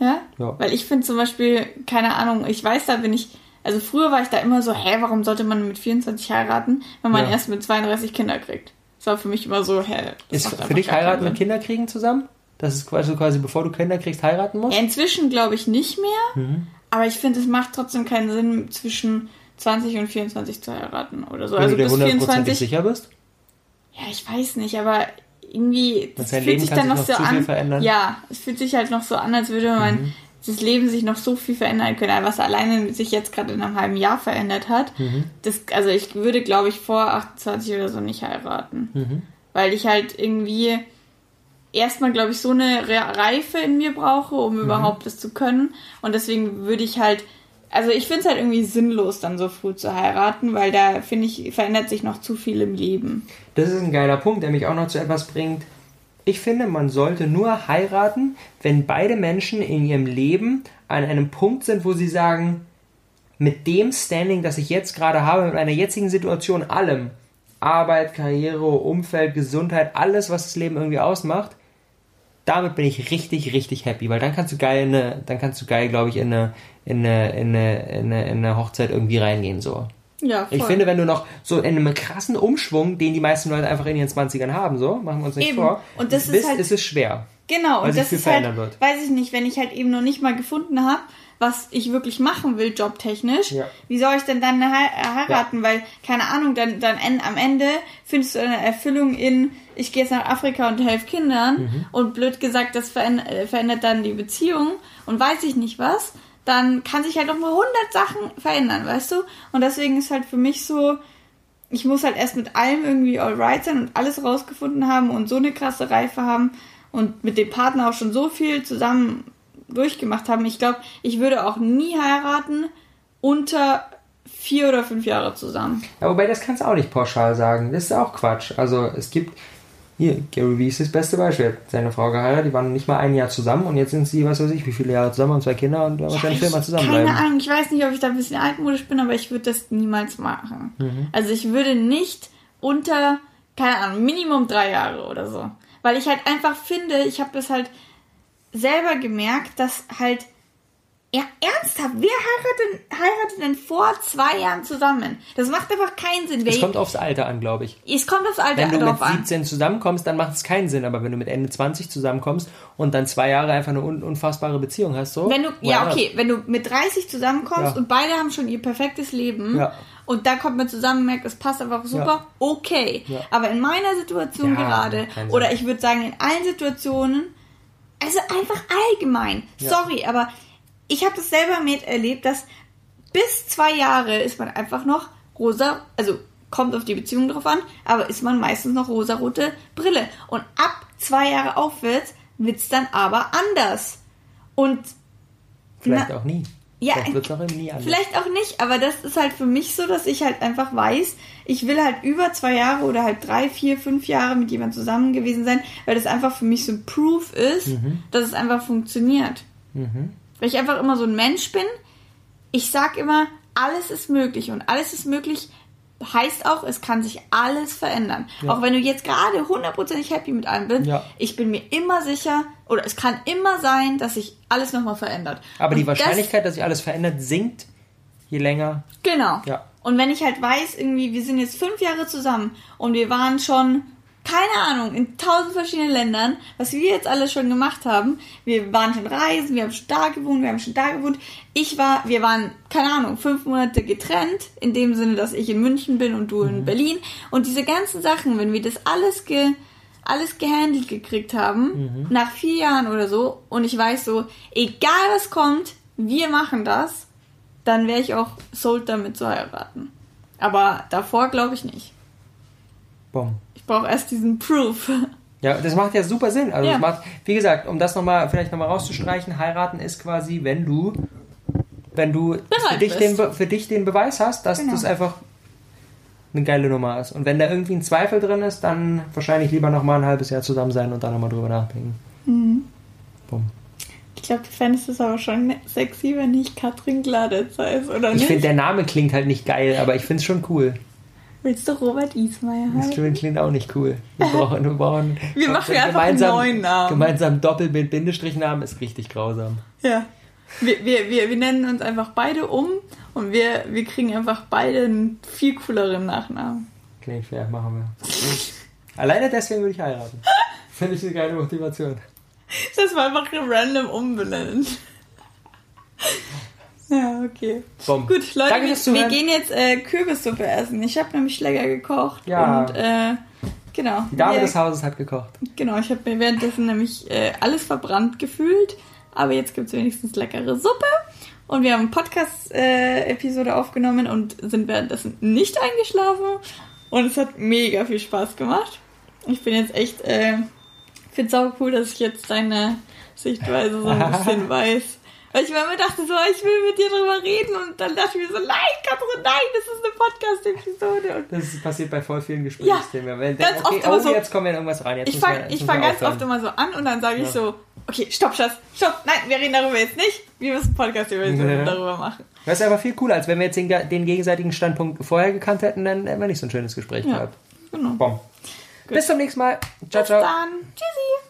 Ja? Ja. Weil ich finde zum Beispiel, keine Ahnung, ich weiß, da bin ich, also früher war ich da immer so, hä, warum sollte man mit 24 heiraten, wenn man Ja. erst mit 32 Kinder kriegt? Das war für mich immer so, hä, Ist für dich heiraten und Sinn. Kinder kriegen zusammen? Das ist quasi, quasi bevor du Kinder kriegst, heiraten musst? Ja, inzwischen glaube ich nicht mehr, Mhm. aber ich finde, es macht trotzdem keinen Sinn, zwischen 20 und 24 zu heiraten oder so. Wenn also du dir bis hundertprozentig 24. sicher bist? Ja, ich weiß nicht, aber irgendwie, das fühlt Leben sich dann noch so an. verändern. Mhm. Ja, es fühlt sich halt noch so an, als würde mein das Leben sich noch so viel verändern können, was alleine sich jetzt gerade in einem halben Jahr verändert hat. Mhm. Das, also ich würde, glaube ich, vor 28 oder so nicht heiraten. Mhm. Weil ich halt irgendwie erstmal, glaube ich, so eine Re- Reife in mir brauche, um Mhm. überhaupt das zu können. Und deswegen würde ich halt, also ich finde es halt irgendwie sinnlos, dann so früh zu heiraten, weil da, finde ich, verändert sich noch zu viel im Leben. Das ist ein geiler Punkt, der mich auch noch zu etwas bringt. Ich finde, man sollte nur heiraten, wenn beide Menschen in ihrem Leben an einem Punkt sind, wo sie sagen, mit dem Standing, das ich jetzt gerade habe, mit meiner jetzigen Situation, allem, Arbeit, Karriere, Umfeld, Gesundheit, alles, was das Leben irgendwie ausmacht, damit bin ich richtig, richtig happy, weil dann kannst du geil, in eine, dann kannst du geil, glaube ich, in eine, in eine, in eine, in eine, in eine Hochzeit irgendwie reingehen, so. Ja, voll. Ich finde, wenn du noch so in einem krassen Umschwung, den die meisten Leute einfach in ihren 20ern haben, so, machen wir uns nicht Eben. vor, Und das ist bist, halt- ist es schwer. Genau, Weil und das viel ist halt, verändern wird. weiß ich nicht, wenn ich halt eben noch nicht mal gefunden habe, was ich wirklich machen will, jobtechnisch, Ja. wie soll ich denn dann he heiraten? Weil, keine Ahnung, dann, dann am Ende findest du eine Erfüllung in, ich gehe jetzt nach Afrika und helfe Kindern Mhm. und blöd gesagt, das äh, verändert dann die Beziehung und weiß ich nicht was, dann kann sich halt noch mal 100 Sachen verändern, weißt du? Und deswegen ist halt für mich so, ich muss halt erst mit allem irgendwie alright sein und alles rausgefunden haben und so eine krasse Reife haben und mit dem Partner auch schon so viel zusammen durchgemacht haben. Ich glaube, ich würde auch nie heiraten unter vier oder fünf Jahre zusammen. Ja, wobei das kannst du auch nicht pauschal sagen. Das ist auch Quatsch. Also es gibt. Hier, Gary Vee ist das beste Beispiel. Er hat seine Frau geheiratet, die waren nicht mal ein Jahr zusammen und jetzt sind sie, was weiß ich, wie viele Jahre zusammen und zwei Kinder und werden wahrscheinlich immer Ich- zusammenbleiben. Keine Ahnung, ich weiß nicht, ob ich da ein bisschen altmodisch bin, aber ich würde das niemals machen. Mhm. Also ich würde nicht unter, keine Ahnung, Minimum drei Jahre oder so. Weil ich halt einfach finde, ich habe das halt selber gemerkt, dass halt, ja, ernsthaft, wer heiratet, heiratet denn vor zwei Jahren zusammen? Das macht einfach keinen Sinn. Es kommt aufs Alter an, glaube ich. es kommt aufs Alter Wenn du mit an. 17 zusammenkommst, dann macht es keinen Sinn. Aber wenn du mit Ende 20 zusammenkommst und dann zwei Jahre einfach eine un unfassbare Beziehung hast, so. Wenn du, ja, okay, wenn du mit 30 zusammenkommst Ja. und beide haben schon ihr perfektes Leben Ja. und da kommt man zusammen und merkt, es passt einfach super, Ja. okay. Aber in meiner Situation gerade, oder ich würde sagen in allen Situationen, also einfach allgemein, sorry, aber ich habe das selber miterlebt, dass bis zwei Jahre ist man einfach noch rosa, also kommt auf die Beziehung drauf an, aber ist man meistens noch rosarote Brille. Und ab zwei Jahre aufwärts wird's dann aber anders. Und Vielleicht na- auch nie. Ja, Vielleicht wird es auch nie anders. Vielleicht auch nicht, aber das ist halt für mich so, dass ich halt einfach weiß, ich will halt über zwei Jahre oder halt drei, vier, fünf Jahre mit jemandem zusammen gewesen sein, weil das einfach für mich so ein Proof ist, Mhm. dass es einfach funktioniert. Weil ich einfach immer so ein Mensch bin. Ich sag immer, alles ist möglich und alles ist möglich heißt auch, es kann sich alles verändern. Ja. Auch wenn du jetzt gerade hundertprozentig happy mit allem bist, Ja. ich bin mir immer sicher, oder es kann immer sein, dass sich alles nochmal verändert. Aber die Und das- Wahrscheinlichkeit, dass sich alles verändert, sinkt, je länger. Genau. Ja. Und wenn ich halt weiß, irgendwie, wir sind jetzt fünf Jahre zusammen und wir waren schon, keine Ahnung, in tausend verschiedenen Ländern, was wir jetzt alles schon gemacht haben. Wir waren schon reisen, wir haben schon da gewohnt, wir haben schon da gewohnt. Ich war, wir waren, keine Ahnung, fünf Monate getrennt, in dem Sinne, dass ich in München bin und du in Berlin. Und diese ganzen Sachen, wenn wir das alles ge, alles gehandelt gekriegt haben, nach vier Jahren oder so, und ich weiß so, egal was kommt, wir machen das, dann wäre ich auch sold damit zu heiraten. Aber davor glaube ich nicht. Bumm. Ich brauche erst diesen Proof. Ja, das macht ja super Sinn. Also Ja. das macht, wie gesagt, um das nochmal, vielleicht nochmal rauszustreichen, heiraten ist quasi, wenn du, wenn du für dich, den, für dich den Beweis hast, dass Genau. das einfach eine geile Nummer ist. Und wenn da irgendwie ein Zweifel drin ist, dann wahrscheinlich lieber nochmal ein halbes Jahr zusammen sein und dann nochmal drüber nachdenken. Bumm. Ich glaube, du fändest es aber schon sexy, wenn ich Katrin Gladitz heißt, oder Ich nicht? finde, der Name klingt halt nicht geil, aber ich finde es schon cool. Willst du Robert Ismayer Das heißen? klingt klingt auch nicht cool. Wir [LAUGHS] brauchen, wir brauchen Wir machen einfach einen neuen Namen. Gemeinsam Doppel mit Bindestrichnamen ist richtig grausam. Ja. Wir, wir, wir, wir nennen uns einfach beide um und wir, wir kriegen einfach beide einen viel cooleren Nachnamen. Klingt fair, machen wir. [LAUGHS] Alleine deswegen würde ich heiraten. [LAUGHS] Finde ich eine geile Motivation. Das war einfach random umbenannt. Ja, okay. Bumm. Gut, Leute, Danke wir, wir gehen jetzt äh, Kürbissuppe essen. Ich habe nämlich lecker gekocht. Ja. Und äh, genau. Die Dame wir, des Hauses hat gekocht. Genau, ich habe mir währenddessen nämlich äh, alles verbrannt gefühlt. Aber jetzt gibt's wenigstens leckere Suppe. Und wir haben eine Podcast-Episode aufgenommen und sind währenddessen nicht eingeschlafen. Und es hat mega viel Spaß gemacht. Ich bin jetzt echt, äh, finde sau cool, dass ich jetzt deine Sichtweise so ein [LAUGHS] bisschen weiß. Weil ich mir immer dachte so, ich will mit dir drüber reden und dann dachte ich mir so, nein, Katrin, nein, das ist eine Podcast-Episode. Das ist passiert bei voll vielen Gesprächsthemen. Wenn ganz denken, okay, oft aber oh, so- jetzt kommen wir in irgendwas rein. Jetzt Ich fange fang ganz oft immer so an und dann sage ich Ja. so, okay, stopp, Schatz, stopp, nein, wir reden darüber jetzt nicht. Wir müssen Podcast Ja. darüber machen. Das ist aber viel cooler, als wenn wir jetzt den, den gegenseitigen Standpunkt vorher gekannt hätten, dann hätten wir nicht so ein schönes Gespräch Ja. gehabt. Genau. Bom. Bis zum nächsten Mal. Ciao, Bis ciao. dann. Tschüssi.